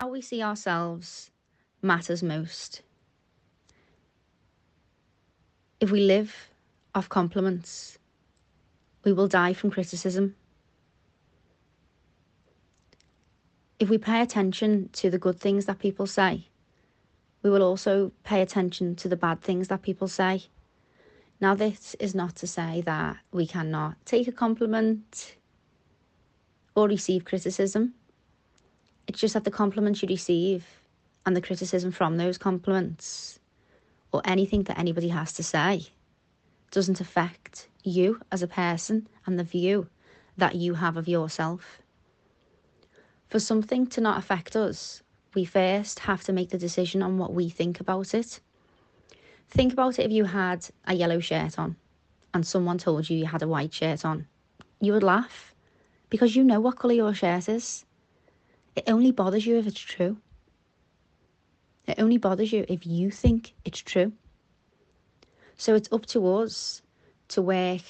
How we see ourselves matters most. If we live off compliments, we will die from criticism. If we pay attention to the good things that people say, we will also pay attention to the bad things that people say. Now, this is not to say that we cannot take a compliment or receive criticism. It's just that the compliments you receive and the criticism from those compliments or anything that anybody has to say doesn't affect you as a person and the view that you have of yourself. For something to not affect us, we first have to make the decision on what we think about it. Think about it if you had a yellow shirt on and someone told you you had a white shirt on. You would laugh because you know what colour your shirt is. It only bothers you if it's true. It only bothers you if you think it's true. So it's up to us to work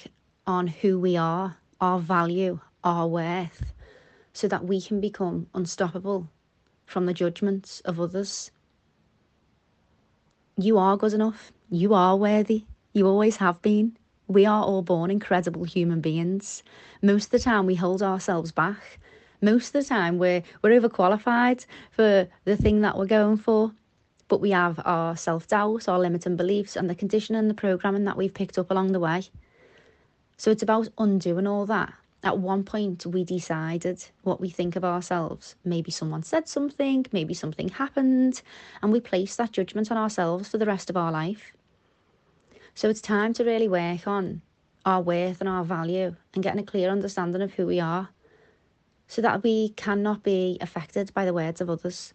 on who we are, our value, our worth, so that we can become unstoppable from the judgments of others. You are good enough. You are worthy. You always have been. We are all born incredible human beings. Most of the time, we hold ourselves back. Most of the time, we're, we're overqualified for the thing that we're going for. But we have our self doubt, our limiting beliefs, and the conditioning and the programming that we've picked up along the way. So it's about undoing all that at one point we decided what we think of ourselves. Maybe someone said something, maybe something happened, and we place that judgment on ourselves for the rest of our life. So it's time to really work on our worth and our value and getting a clear understanding of who we are so that we cannot be affected by the words of others.